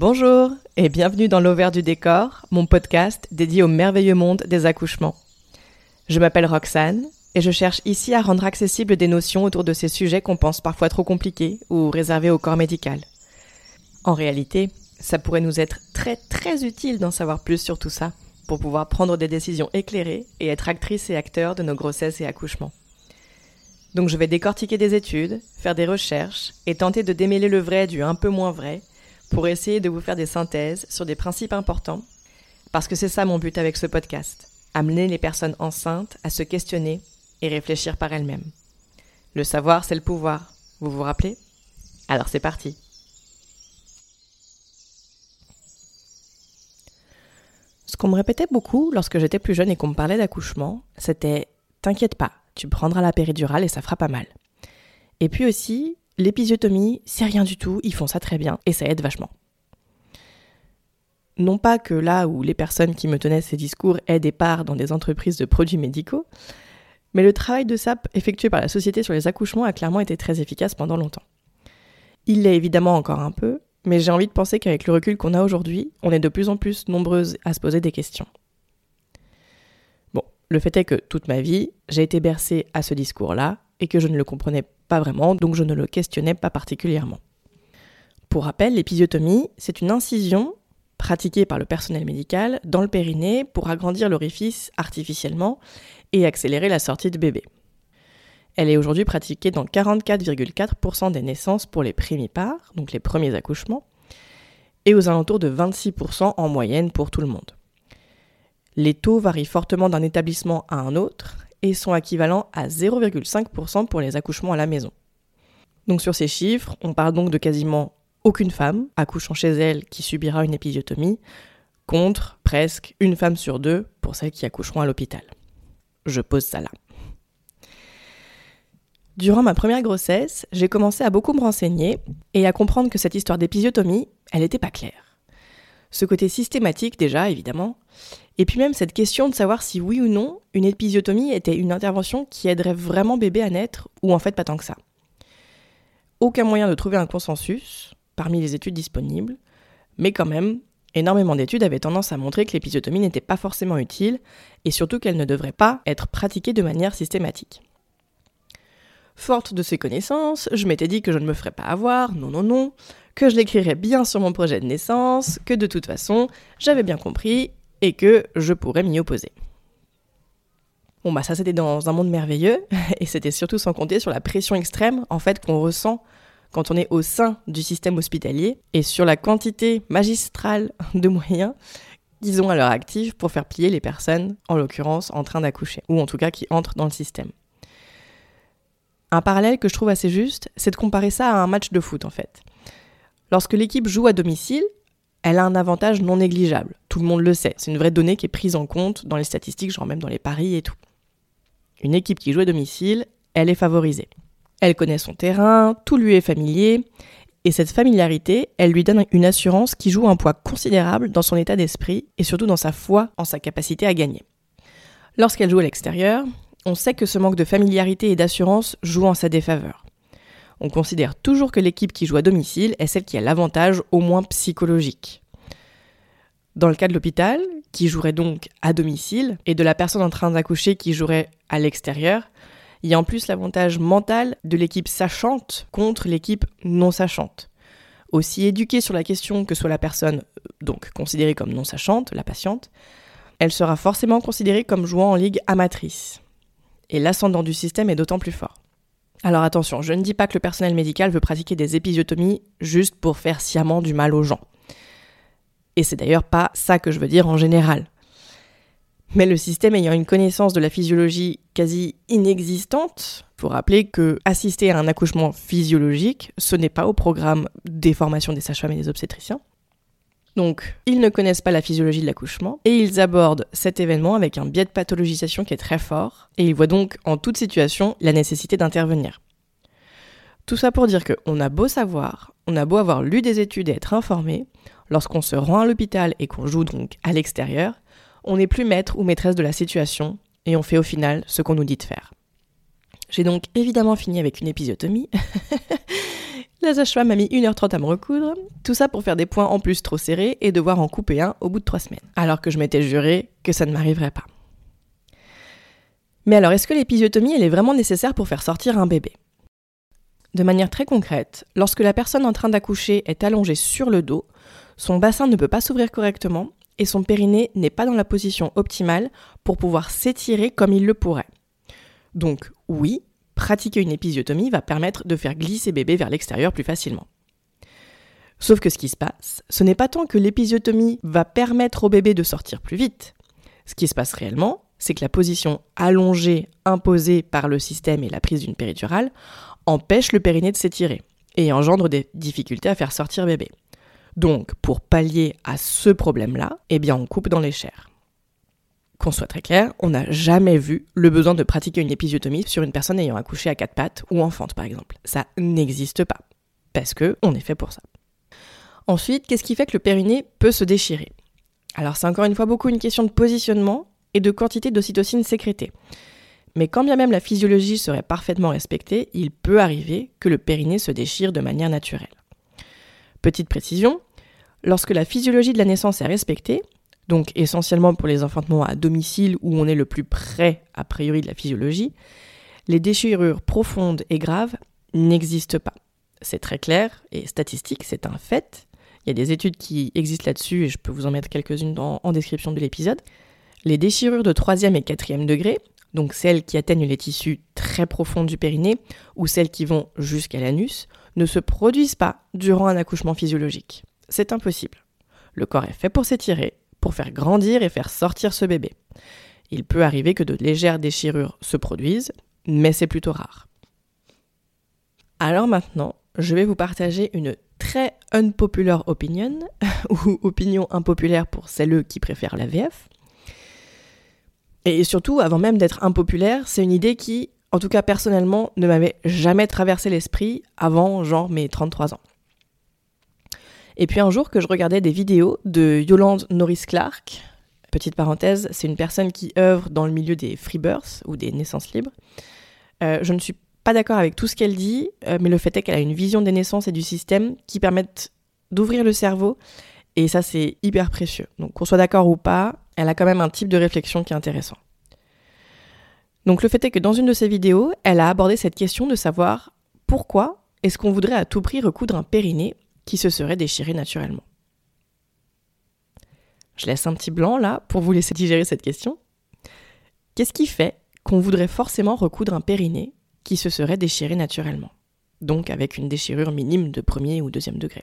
Bonjour et bienvenue dans l'Auvers du décor, mon podcast dédié au merveilleux monde des accouchements. Je m'appelle Roxane et je cherche ici à rendre accessibles des notions autour de ces sujets qu'on pense parfois trop compliqués ou réservés au corps médical. En réalité, ça pourrait nous être très très utile d'en savoir plus sur tout ça pour pouvoir prendre des décisions éclairées et être actrices et acteurs de nos grossesses et accouchements. Donc je vais décortiquer des études, faire des recherches et tenter de démêler le vrai du un peu moins vrai pour essayer de vous faire des synthèses sur des principes importants, parce que c'est ça mon but avec ce podcast, amener les personnes enceintes à se questionner et réfléchir par elles-mêmes. Le savoir, c'est le pouvoir, vous vous rappelez? Alors c'est parti. Ce qu'on me répétait beaucoup lorsque j'étais plus jeune et qu'on me parlait d'accouchement, c'était T'inquiète pas, tu prendras la péridurale et ça fera pas mal. Et puis aussi, l'épisiotomie, c'est rien du tout, ils font ça très bien et ça aide vachement. Non pas que là où les personnes qui me tenaient ces discours aient des parts dans des entreprises de produits médicaux, mais le travail de SAP effectué par la Société sur les accouchements a clairement été très efficace pendant longtemps. Il l'est évidemment encore un peu, mais j'ai envie de penser qu'avec le recul qu'on a aujourd'hui, on est de plus en plus nombreuses à se poser des questions. Bon, le fait est que toute ma vie, j'ai été bercée à ce discours-là et que je ne le comprenais pas vraiment, donc je ne le questionnais pas particulièrement. Pour rappel, l'épisiotomie, c'est une incision pratiquée par le personnel médical dans le périnée pour agrandir l'orifice artificiellement et accélérer la sortie de bébé. Elle est aujourd'hui pratiquée dans 44,4% des naissances pour les primipares, donc les premiers accouchements, et aux alentours de 26% en moyenne pour tout le monde. Les taux varient fortement d'un établissement à un autre et sont équivalents à 0,5% pour les accouchements à la maison. Donc sur ces chiffres, on parle donc de quasiment aucune femme accouchant chez elle qui subira une épisiotomie, contre presque une femme sur deux pour celles qui accoucheront à l'hôpital. Je pose ça là. Durant ma première grossesse, j'ai commencé à beaucoup me renseigner et à comprendre que cette histoire d'épisiotomie, elle n'était pas claire. Ce côté systématique déjà, évidemment, et puis même cette question de savoir si oui ou non une épisiotomie était une intervention qui aiderait vraiment bébé à naître ou en fait pas tant que ça. Aucun moyen de trouver un consensus parmi les études disponibles, mais quand même, énormément d'études avaient tendance à montrer que l'épisiotomie n'était pas forcément utile et surtout qu'elle ne devrait pas être pratiquée de manière systématique. Forte de ces connaissances, je m'étais dit que je ne me ferais pas avoir, non non non, que je l'écrirais bien sur mon projet de naissance, que de toute façon, j'avais bien compris et que je pourrais m'y opposer. Bon bah ça c'était dans un monde merveilleux et c'était surtout sans compter sur la pression extrême en fait qu'on ressent quand on est au sein du système hospitalier et sur la quantité magistrale de moyens qu'ils ont à leur actif pour faire plier les personnes, en l'occurrence en train d'accoucher, ou en tout cas qui entrent dans le système. Un parallèle que je trouve assez juste, c'est de comparer ça à un match de foot en fait. Lorsque l'équipe joue à domicile, elle a un avantage non négligeable. Tout le monde le sait. C'est une vraie donnée qui est prise en compte dans les statistiques, genre même dans les paris et tout. Une équipe qui joue à domicile, elle est favorisée. Elle connaît son terrain, tout lui est familier, et cette familiarité, elle lui donne une assurance qui joue un poids considérable dans son état d'esprit et surtout dans sa foi en sa capacité à gagner. Lorsqu'elle joue à l'extérieur, on sait que ce manque de familiarité et d'assurance joue en sa défaveur. On considère toujours que l'équipe qui joue à domicile est celle qui a l'avantage au moins psychologique. Dans le cas de l'hôpital, qui jouerait donc à domicile, et de la personne en train d'accoucher qui jouerait à l'extérieur, il y a en plus l'avantage mental de l'équipe sachante contre l'équipe non sachante. Aussi éduquée sur la question que soit la personne donc considérée comme non sachante, la patiente, elle sera forcément considérée comme jouant en ligue amatrice. Et l'ascendant du système est d'autant plus fort. Alors attention, je ne dis pas que le personnel médical veut pratiquer des épisiotomies juste pour faire sciemment du mal aux gens. Et c'est d'ailleurs pas ça que je veux dire en général. Mais le système ayant une connaissance de la physiologie quasi inexistante, faut rappeler que assister à un accouchement physiologique, ce n'est pas au programme des formations des sages-femmes et des obstétriciens. Donc, ils ne connaissent pas la physiologie de l'accouchement et ils abordent cet événement avec un biais de pathologisation qui est très fort et ils voient donc en toute situation la nécessité d'intervenir. Tout ça pour dire qu'on a beau savoir, on a beau avoir lu des études et être informé, lorsqu'on se rend à l'hôpital et qu'on joue donc à l'extérieur, on n'est plus maître ou maîtresse de la situation et on fait au final ce qu'on nous dit de faire. J'ai donc évidemment fini avec une épisiotomie. La sage-femme mis 1h30 à me recoudre, tout ça pour faire des points en plus trop serrés et devoir en couper un au bout de 3 semaines, alors que je m'étais juré que ça ne m'arriverait pas. Mais alors, est-ce que l'épisiotomie, elle est vraiment nécessaire pour faire sortir un bébé? De manière très concrète, lorsque la personne en train d'accoucher est allongée sur le dos, son bassin ne peut pas s'ouvrir correctement et son périnée n'est pas dans la position optimale pour pouvoir s'étirer comme il le pourrait. Donc oui, pratiquer une épisiotomie va permettre de faire glisser bébé vers l'extérieur plus facilement. Sauf que ce qui se passe, ce n'est pas tant que l'épisiotomie va permettre au bébé de sortir plus vite. Ce qui se passe réellement, c'est que la position allongée imposée par le système et la prise d'une péridurale empêche le périnée de s'étirer et engendre des difficultés à faire sortir bébé. Donc, pour pallier à ce problème-là, eh bien, on coupe dans les chairs. Qu'on soit très clair, on n'a jamais vu le besoin de pratiquer une épisiotomie sur une personne ayant accouché à quatre pattes ou enfante, par exemple. Ça n'existe pas. Parce que on est fait pour ça. Ensuite, qu'est-ce qui fait que le périnée peut se déchirer? Alors, c'est encore une fois beaucoup une question de positionnement et de quantité d'ocytocine sécrétée. Mais quand bien même la physiologie serait parfaitement respectée, il peut arriver que le périnée se déchire de manière naturelle. Petite précision, lorsque la physiologie de la naissance est respectée, donc essentiellement pour les enfantements à domicile où on est le plus près a priori de la physiologie, les déchirures profondes et graves n'existent pas. C'est très clair et statistique, c'est un fait. Il y a des études qui existent là-dessus et je peux vous en mettre quelques-unes en description de l'épisode. Les déchirures de troisième et quatrième degré, donc celles qui atteignent les tissus très profonds du périnée ou celles qui vont jusqu'à l'anus, ne se produisent pas durant un accouchement physiologique. C'est impossible. Le corps est fait pour s'étirer, pour faire grandir et faire sortir ce bébé. Il peut arriver que de légères déchirures se produisent, mais c'est plutôt rare. Alors maintenant, je vais vous partager une très unpopular opinion, ou opinion impopulaire pour celles qui préfèrent la VF. Et surtout, avant même d'être impopulaire, c'est une idée qui en tout cas personnellement, ne m'avait jamais traversé l'esprit avant genre mes 33 ans. Et puis un jour que je regardais des vidéos de Yolande Norris Clark, petite parenthèse, c'est une personne qui œuvre dans le milieu des free births ou des naissances libres. Euh, je ne suis pas d'accord avec tout ce qu'elle dit, euh, mais le fait est qu'elle a une vision des naissances et du système qui permettent d'ouvrir le cerveau, et ça c'est hyper précieux. Donc qu'on soit d'accord ou pas, elle a quand même un type de réflexion qui est intéressant. Donc le fait est que dans une de ses vidéos, elle a abordé cette question de savoir pourquoi est-ce qu'on voudrait à tout prix recoudre un périnée qui se serait déchiré naturellement. Je laisse un petit blanc là pour vous laisser digérer cette question. Qu'est-ce qui fait qu'on voudrait forcément recoudre un périnée qui se serait déchiré naturellement? Donc avec une déchirure minime de premier ou deuxième degré.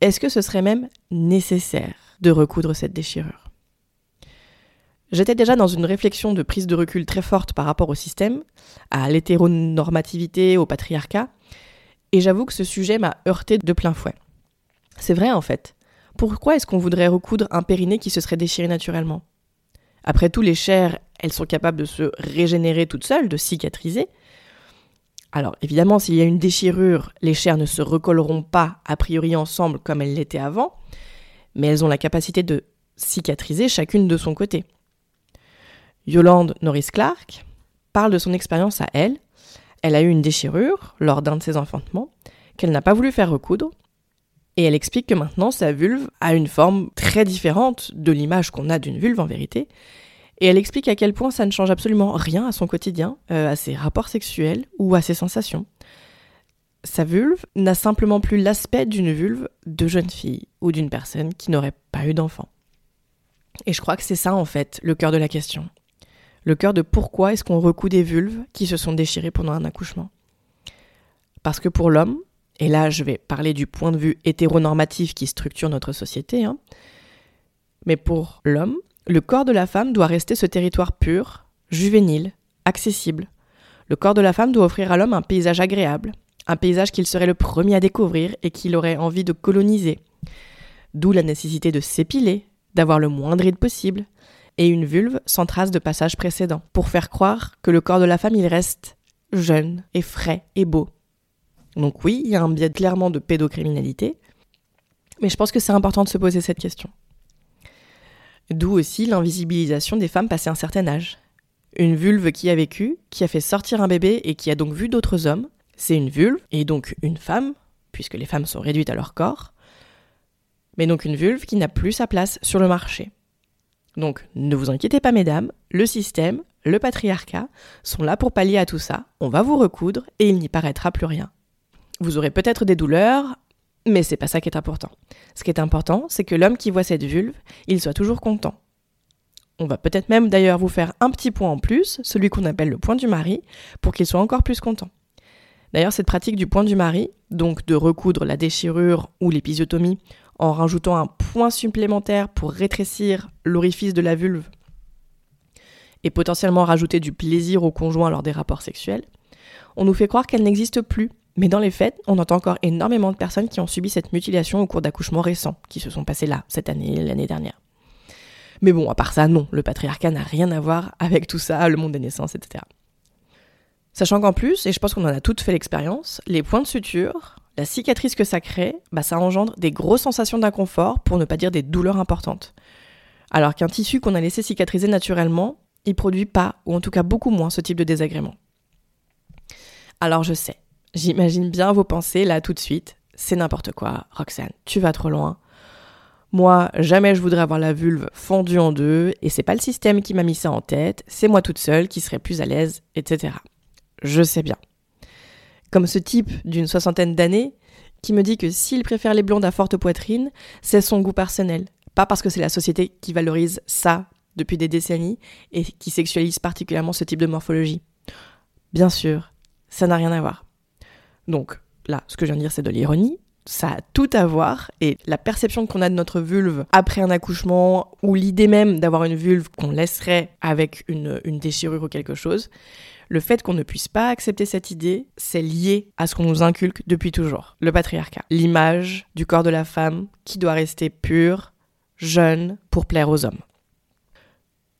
Est-ce que ce serait même nécessaire de recoudre cette déchirure? J'étais déjà dans une réflexion de prise de recul très forte par rapport au système, à l'hétéronormativité, au patriarcat, et j'avoue que ce sujet m'a heurté de plein fouet. C'est vrai en fait. Pourquoi est-ce qu'on voudrait recoudre un périnée qui se serait déchiré naturellement? Après tout, les chairs, elles sont capables de se régénérer toutes seules, de cicatriser. Alors évidemment, s'il y a une déchirure, les chairs ne se recolleront pas a priori ensemble comme elles l'étaient avant, mais elles ont la capacité de cicatriser chacune de son côté. Yolande Norris Clark parle de son expérience à elle. Elle a eu une déchirure lors d'un de ses enfantements qu'elle n'a pas voulu faire recoudre. Et elle explique que maintenant sa vulve a une forme très différente de l'image qu'on a d'une vulve en vérité. Et elle explique à quel point ça ne change absolument rien à son quotidien, euh, à ses rapports sexuels ou à ses sensations. Sa vulve n'a simplement plus l'aspect d'une vulve de jeune fille ou d'une personne qui n'aurait pas eu d'enfant. Et je crois que c'est ça en fait le cœur de la question le cœur de pourquoi est-ce qu'on recoue des vulves qui se sont déchirées pendant un accouchement. Parce que pour l'homme, et là je vais parler du point de vue hétéronormatif qui structure notre société, hein, mais pour l'homme, le corps de la femme doit rester ce territoire pur, juvénile, accessible. Le corps de la femme doit offrir à l'homme un paysage agréable, un paysage qu'il serait le premier à découvrir et qu'il aurait envie de coloniser. D'où la nécessité de s'épiler, d'avoir le moindre ride possible, et une vulve sans trace de passage précédent, pour faire croire que le corps de la femme il reste jeune et frais et beau. Donc oui, il y a un biais clairement de pédocriminalité, mais je pense que c'est important de se poser cette question. D'où aussi l'invisibilisation des femmes passées un certain âge. Une vulve qui a vécu, qui a fait sortir un bébé et qui a donc vu d'autres hommes, c'est une vulve, et donc une femme, puisque les femmes sont réduites à leur corps, mais donc une vulve qui n'a plus sa place sur le marché. Donc ne vous inquiétez pas mesdames, le système, le patriarcat sont là pour pallier à tout ça, on va vous recoudre et il n'y paraîtra plus rien. Vous aurez peut-être des douleurs, mais c'est pas ça qui est important. Ce qui est important, c'est que l'homme qui voit cette vulve, il soit toujours content. On va peut-être même d'ailleurs vous faire un petit point en plus, celui qu'on appelle le point du mari, pour qu'il soit encore plus content. D'ailleurs, cette pratique du point du mari, donc de recoudre la déchirure ou l'épisiotomie en rajoutant un point supplémentaire pour rétrécir l'orifice de la vulve et potentiellement rajouter du plaisir au conjoint lors des rapports sexuels, on nous fait croire qu'elle n'existe plus. Mais dans les faits, on entend encore énormément de personnes qui ont subi cette mutilation au cours d'accouchements récents, qui se sont passés là, cette année, l'année dernière. Mais bon, à part ça, non, le patriarcat n'a rien à voir avec tout ça, le monde des naissances, etc. Sachant qu'en plus, et je pense qu'on en a toutes fait l'expérience, les points de suture, la cicatrice que ça crée, bah, ça engendre des grosses sensations d'inconfort, pour ne pas dire des douleurs importantes. Alors qu'un tissu qu'on a laissé cicatriser naturellement, il produit pas, ou en tout cas beaucoup moins, ce type de désagrément. Alors je sais, j'imagine bien vos pensées là tout de suite. C'est n'importe quoi, Roxane, tu vas trop loin. Moi, jamais je voudrais avoir la vulve fendue en deux, et c'est pas le système qui m'a mis ça en tête, c'est moi toute seule qui serait plus à l'aise, etc. Je sais bien comme ce type d'une soixantaine d'années qui me dit que s'il préfère les blondes à forte poitrine, c'est son goût personnel. Pas parce que c'est la société qui valorise ça depuis des décennies et qui sexualise particulièrement ce type de morphologie. Bien sûr, ça n'a rien à voir. Donc là, ce que je viens de dire, c'est de l'ironie. Ça a tout à voir et la perception qu'on a de notre vulve après un accouchement ou l'idée même d'avoir une vulve qu'on laisserait avec une, une déchirure ou quelque chose, le fait qu'on ne puisse pas accepter cette idée, c'est lié à ce qu'on nous inculque depuis toujours, le patriarcat. L'image du corps de la femme qui doit rester pure, jeune, pour plaire aux hommes.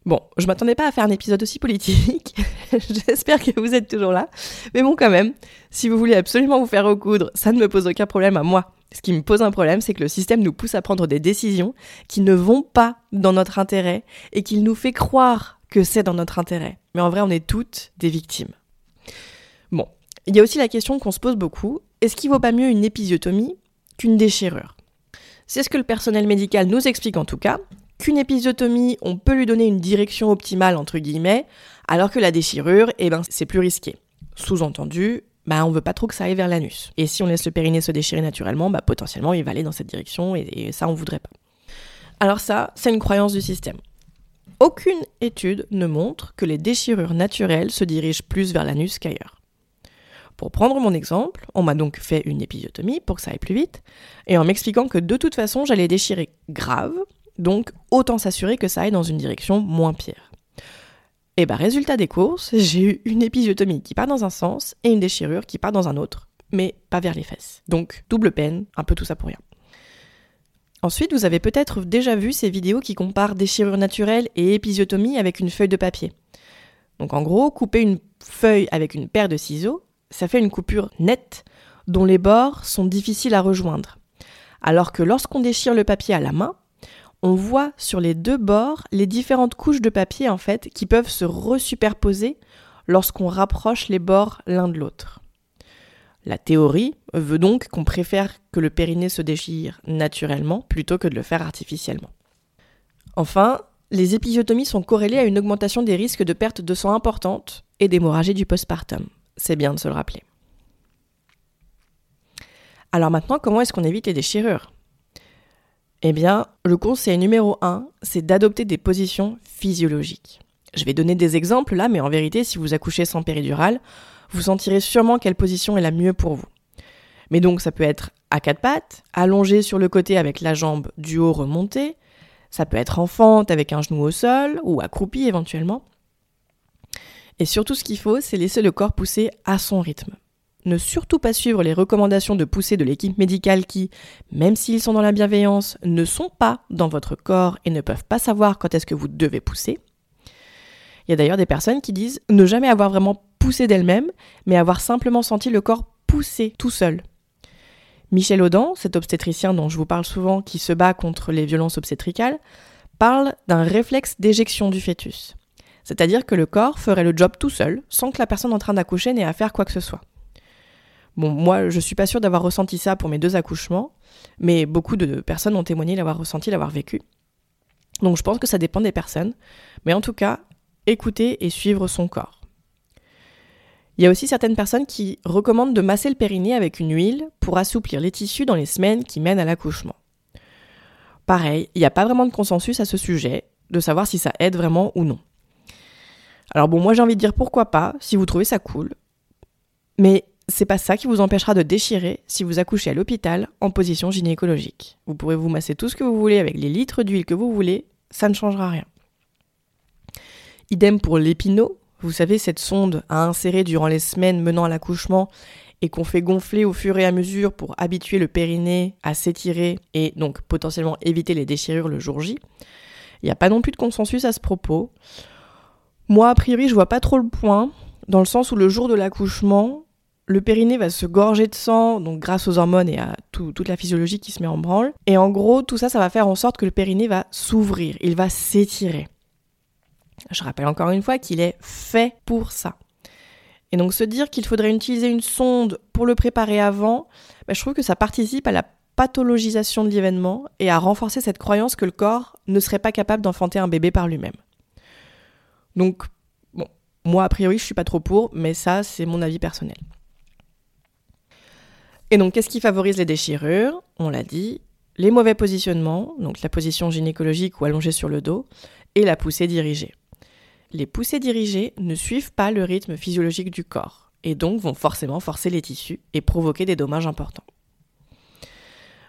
Bon, je m'attendais pas à faire un épisode aussi politique. J'espère que vous êtes toujours là. Mais bon, quand même, si vous voulez absolument vous faire recoudre, ça ne me pose aucun problème à moi. Ce qui me pose un problème, c'est que le système nous pousse à prendre des décisions qui ne vont pas dans notre intérêt et qu'il nous fait croire que c'est dans notre intérêt. Mais en vrai, on est toutes des victimes. Bon, il y a aussi la question qu'on se pose beaucoup, est-ce qu'il vaut pas mieux une épisiotomie qu'une déchirure? C'est ce que le personnel médical nous explique en tout cas, qu'une épisiotomie, on peut lui donner une direction optimale, entre guillemets, alors que la déchirure, eh ben, c'est plus risqué. Sous-entendu, bah, on veut pas trop que ça aille vers l'anus. Et si on laisse le périnée se déchirer naturellement, bah, potentiellement, il va aller dans cette direction, et, et ça, on voudrait pas. Alors ça, c'est une croyance du système. Aucune étude ne montre que les déchirures naturelles se dirigent plus vers l'anus qu'ailleurs. Pour prendre mon exemple, on m'a donc fait une épisiotomie pour que ça aille plus vite, et en m'expliquant que de toute façon j'allais déchirer grave, donc autant s'assurer que ça aille dans une direction moins pire. Et bah résultat des courses, j'ai eu une épisiotomie qui part dans un sens et une déchirure qui part dans un autre, mais pas vers les fesses. Donc double peine, un peu tout ça pour rien. Ensuite, vous avez peut-être déjà vu ces vidéos qui comparent déchirure naturelle et épisiotomie avec une feuille de papier. Donc en gros, couper une feuille avec une paire de ciseaux, ça fait une coupure nette dont les bords sont difficiles à rejoindre. Alors que lorsqu'on déchire le papier à la main, on voit sur les deux bords les différentes couches de papier en fait qui peuvent se resuperposer lorsqu'on rapproche les bords l'un de l'autre. La théorie veut donc qu'on préfère que le périnée se déchire naturellement plutôt que de le faire artificiellement. Enfin, les épisiotomies sont corrélées à une augmentation des risques de perte de sang importante et d'hémorragie du postpartum. C'est bien de se le rappeler. Alors maintenant, comment est-ce qu'on évite les déchirures? Eh bien, le conseil numéro 1, c'est d'adopter des positions physiologiques. Je vais donner des exemples là, mais en vérité, si vous accouchez sans péridurale, vous sentirez sûrement quelle position est la mieux pour vous. Mais donc ça peut être à quatre pattes, allongé sur le côté avec la jambe du haut remontée, ça peut être en fente avec un genou au sol ou accroupi éventuellement. Et surtout ce qu'il faut, c'est laisser le corps pousser à son rythme. Ne surtout pas suivre les recommandations de pousser de l'équipe médicale qui, même s'ils sont dans la bienveillance, ne sont pas dans votre corps et ne peuvent pas savoir quand est-ce que vous devez pousser. Il y a d'ailleurs des personnes qui disent ne jamais avoir vraiment poussé d'elles-mêmes, mais avoir simplement senti le corps pousser tout seul. Michel Audin, cet obstétricien dont je vous parle souvent qui se bat contre les violences obstétricales, parle d'un réflexe d'éjection du fœtus. C'est-à-dire que le corps ferait le job tout seul, sans que la personne en train d'accoucher n'ait à faire quoi que ce soit. Bon, moi, je suis pas sûre d'avoir ressenti ça pour mes deux accouchements, mais beaucoup de personnes ont témoigné l'avoir ressenti, l'avoir vécu. Donc je pense que ça dépend des personnes, mais en tout cas, écouter et suivre son corps. Il y a aussi certaines personnes qui recommandent de masser le périnée avec une huile pour assouplir les tissus dans les semaines qui mènent à l'accouchement. Pareil, il n'y a pas vraiment de consensus à ce sujet, de savoir si ça aide vraiment ou non. Alors bon, moi j'ai envie de dire pourquoi pas, si vous trouvez ça cool. Mais c'est pas ça qui vous empêchera de déchirer si vous accouchez à l'hôpital en position gynécologique. Vous pourrez vous masser tout ce que vous voulez avec les litres d'huile que vous voulez, ça ne changera rien. Idem pour l'épinot, vous savez, cette sonde à insérer durant les semaines menant à l'accouchement et qu'on fait gonfler au fur et à mesure pour habituer le périnée à s'étirer et donc potentiellement éviter les déchirures le jour J. Il n'y a pas non plus de consensus à ce propos. Moi, a priori, je vois pas trop le point, dans le sens où le jour de l'accouchement, le périnée va se gorger de sang, donc grâce aux hormones et à toute la physiologie qui se met en branle. Et en gros, tout ça, ça va faire en sorte que le périnée va s'ouvrir, il va s'étirer. Je rappelle encore une fois qu'il est fait pour ça. Et donc se dire qu'il faudrait utiliser une sonde pour le préparer avant, bah, je trouve que ça participe à la pathologisation de l'événement et à renforcer cette croyance que le corps ne serait pas capable d'enfanter un bébé par lui-même. Donc, bon, moi, a priori, je suis pas trop pour, mais ça, c'est mon avis personnel. Et donc, qu'est-ce qui favorise les déchirures? On l'a dit, les mauvais positionnements, donc la position gynécologique ou allongée sur le dos, et la poussée dirigée. Les poussées dirigées ne suivent pas le rythme physiologique du corps, et donc vont forcément forcer les tissus et provoquer des dommages importants.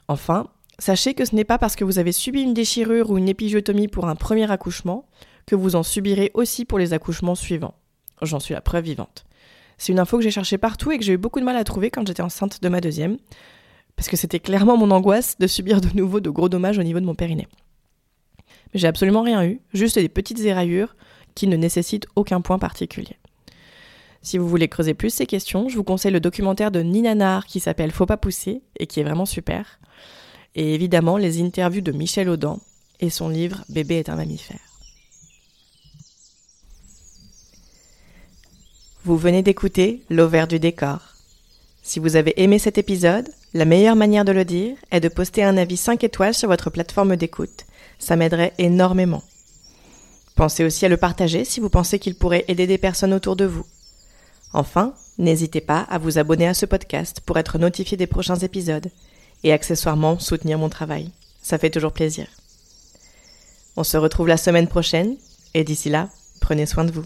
Enfin, sachez que ce n'est pas parce que vous avez subi une déchirure ou une épigiotomie pour un premier accouchement que vous en subirez aussi pour les accouchements suivants. J'en suis la preuve vivante. C'est une info que j'ai cherchée partout et que j'ai eu beaucoup de mal à trouver quand j'étais enceinte de ma deuxième, parce que c'était clairement mon angoisse de subir de nouveau de gros dommages au niveau de mon périnée. Mais j'ai absolument rien eu, juste des petites éraillures qui ne nécessitent aucun point particulier. Si vous voulez creuser plus ces questions, je vous conseille le documentaire de Nina Nar qui s'appelle Faut pas pousser et qui est vraiment super. Et évidemment les interviews de Michel Audin et son livre Bébé est un mammifère. Vous venez d'écouter L'Auvert du décor. Si vous avez aimé cet épisode, la meilleure manière de le dire est de poster un avis 5 étoiles sur votre plateforme d'écoute. Ça m'aiderait énormément. Pensez aussi à le partager si vous pensez qu'il pourrait aider des personnes autour de vous. Enfin, n'hésitez pas à vous abonner à ce podcast pour être notifié des prochains épisodes et accessoirement soutenir mon travail. Ça fait toujours plaisir. On se retrouve la semaine prochaine et d'ici là, prenez soin de vous.